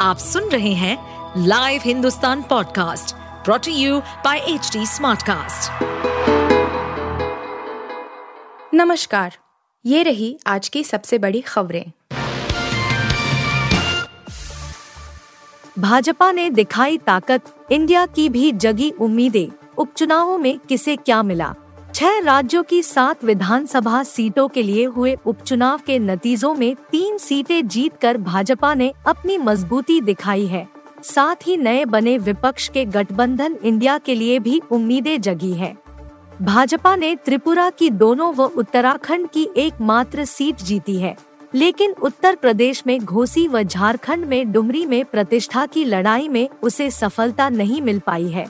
आप सुन रहे हैं live Hindustan podcast brought to you by H Smartcast. नमस्कार, ये रही आज की सबसे बड़ी खबरें। भाजपा ने दिखाई ताकत, इंडिया की भी जगी उम्मीदें। उपचुनावों में किसे क्या मिला? छह राज्यों की सात विधानसभा सीटों के लिए हुए उपचुनाव के नतीजों में तीन सीटें जीतकर भाजपा ने अपनी मजबूती दिखाई है। साथ ही नए बने विपक्ष के गठबंधन इंडिया के लिए भी उम्मीदें जगी है। भाजपा ने त्रिपुरा की दोनों व उत्तराखंड की एकमात्र सीट जीती है, लेकिन उत्तर प्रदेश में घोसी व झारखंड में डुमरी में प्रतिष्ठा की लड़ाई में उसे सफलता नहीं मिल पाई है।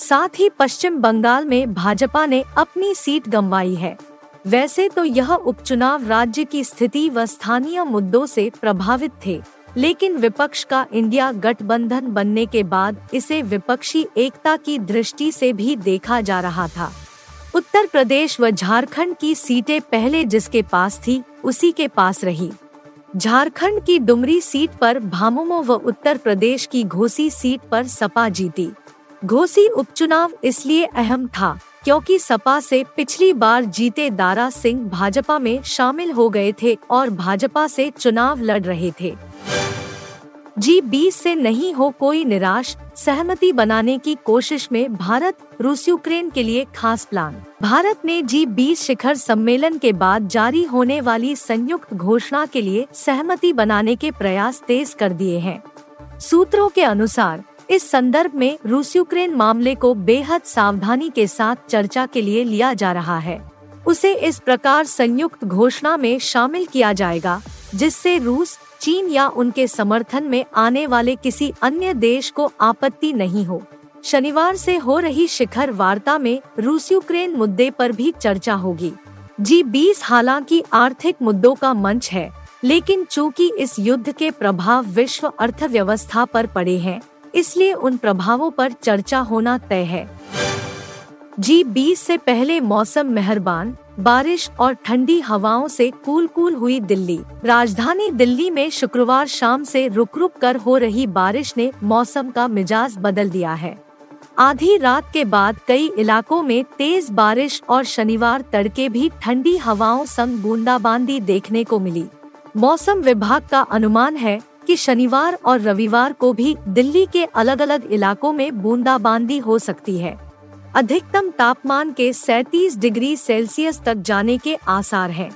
साथ ही पश्चिम बंगाल में भाजपा ने अपनी सीट गंवाई है। वैसे तो यह उपचुनाव राज्य की स्थिति व स्थानीय मुद्दों से प्रभावित थे, लेकिन विपक्ष का इंडिया गठबंधन बनने के बाद इसे विपक्षी एकता की दृष्टि से भी देखा जा रहा था। उत्तर प्रदेश व झारखंड की सीटें पहले जिसके पास थी, उसी के पास रही। झारखंड की डुमरी सीट पर भामुमो व उत्तर प्रदेश की घोसी सीट पर सपा जीती। घोसी उपचुनाव इसलिए अहम था क्योंकि सपा से पिछली बार जीते दारा सिंह भाजपा में शामिल हो गए थे और भाजपा से चुनाव लड़ रहे थे। जी बीस से नहीं हो कोई निराश, सहमति बनाने की कोशिश में भारत रूस यूक्रेन के लिए खास प्लान। भारत ने जी बीस शिखर सम्मेलन के बाद जारी होने वाली संयुक्त घोषणा के लिए सहमति बनाने के प्रयास तेज कर दिए हैं। सूत्रों के अनुसार इस संदर्भ में रूस यूक्रेन मामले को बेहद सावधानी के साथ चर्चा के लिए लिया जा रहा है। उसे इस प्रकार संयुक्त घोषणा में शामिल किया जाएगा, जिससे रूस, चीन या उनके समर्थन में आने वाले किसी अन्य देश को आपत्ति नहीं हो। शनिवार से हो रही शिखर वार्ता में रूस यूक्रेन मुद्दे पर भी चर्चा होगी। जी बीस हालाँकि आर्थिक मुद्दों का मंच है, लेकिन चूँकि इस युद्ध के प्रभाव विश्व अर्थव्यवस्था पर पड़े हैं इसलिए उन प्रभावों पर चर्चा होना तय है। जी बीस से पहले मौसम मेहरबान, बारिश और ठंडी हवाओं से कूल कूल हुई दिल्ली। राजधानी दिल्ली में शुक्रवार शाम से रुक रुक कर हो रही बारिश ने मौसम का मिजाज बदल दिया है। आधी रात के बाद कई इलाकों में तेज बारिश और शनिवार तड़के भी ठंडी हवाओं संग बूंदाबांदी देखने को मिली। मौसम विभाग का अनुमान है कि शनिवार और रविवार को भी दिल्ली के अलग अलग इलाकों में बूंदाबांदी हो सकती है। अधिकतम तापमान के 37 डिग्री सेल्सियस तक जाने के आसार हैं।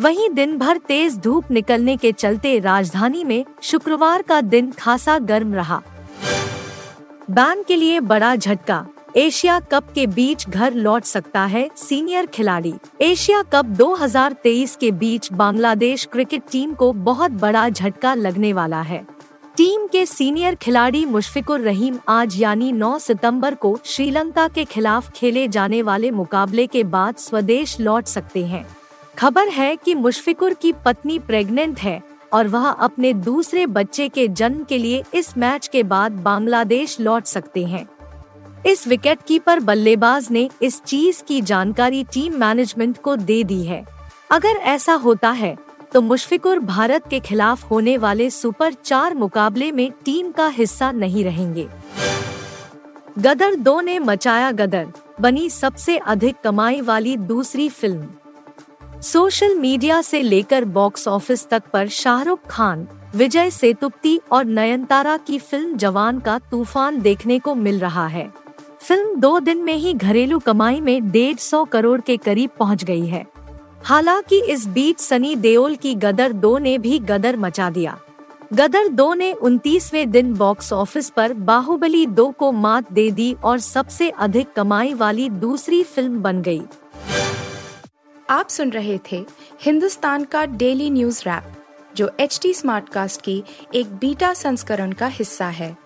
वहीं दिन भर तेज धूप निकलने के चलते राजधानी में शुक्रवार का दिन खासा गर्म रहा। बैन के लिए बड़ा झटका। एशिया कप के बीच घर लौट सकता है सीनियर खिलाड़ी। एशिया कप 2023 के बीच बांग्लादेश क्रिकेट टीम को बहुत बड़ा झटका लगने वाला है। टीम के सीनियर खिलाड़ी मुशफिकुर रहीम आज यानी 9 सितंबर को श्रीलंका के खिलाफ खेले जाने वाले मुकाबले के बाद स्वदेश लौट सकते हैं। खबर है कि मुशफिकुर की पत्नी प्रेग्नेंट है और वह अपने दूसरे बच्चे के जन्म के लिए इस मैच के बाद बांग्लादेश लौट सकते हैं। इस विकेट कीपर बल्लेबाज ने इस चीज़ की जानकारी टीम मैनेजमेंट को दे दी है। अगर ऐसा होता है तो मुशफिकुर भारत के खिलाफ होने वाले सुपर चार मुकाबले में टीम का हिस्सा नहीं रहेंगे। गदर दो ने मचाया गदर, बनी सबसे अधिक कमाई वाली दूसरी फ़िल्म। सोशल मीडिया से लेकर बॉक्स ऑफ़िस तक पर शाहरुख खान, विजय सेतुप्ती और नयनतारा की फ़िल्म जवान का तूफ़ान देखने को मिल रहा है। फ़िल्म दो दिन में ही घरेलू कमाई में डेढ़ सौ करोड़ के करीब पहुँच गई है। हालाँकि इस बीच सनी देओल की गदर दो ने भी गदर मचा दिया। गदर दो ने उनतीसवे दिन बॉक्स ऑफ़िस पर बाहुबली दो को मात दे दी और सबसे अधिक कमाई वाली दूसरी फ़िल्म बन गई। आप सुन रहे थे हिंदुस्तान का डेली न्यूज़ रैप, जो एच टी स्मार्ट कास्ट की एक बीटा संस्करण का हिस्सा है।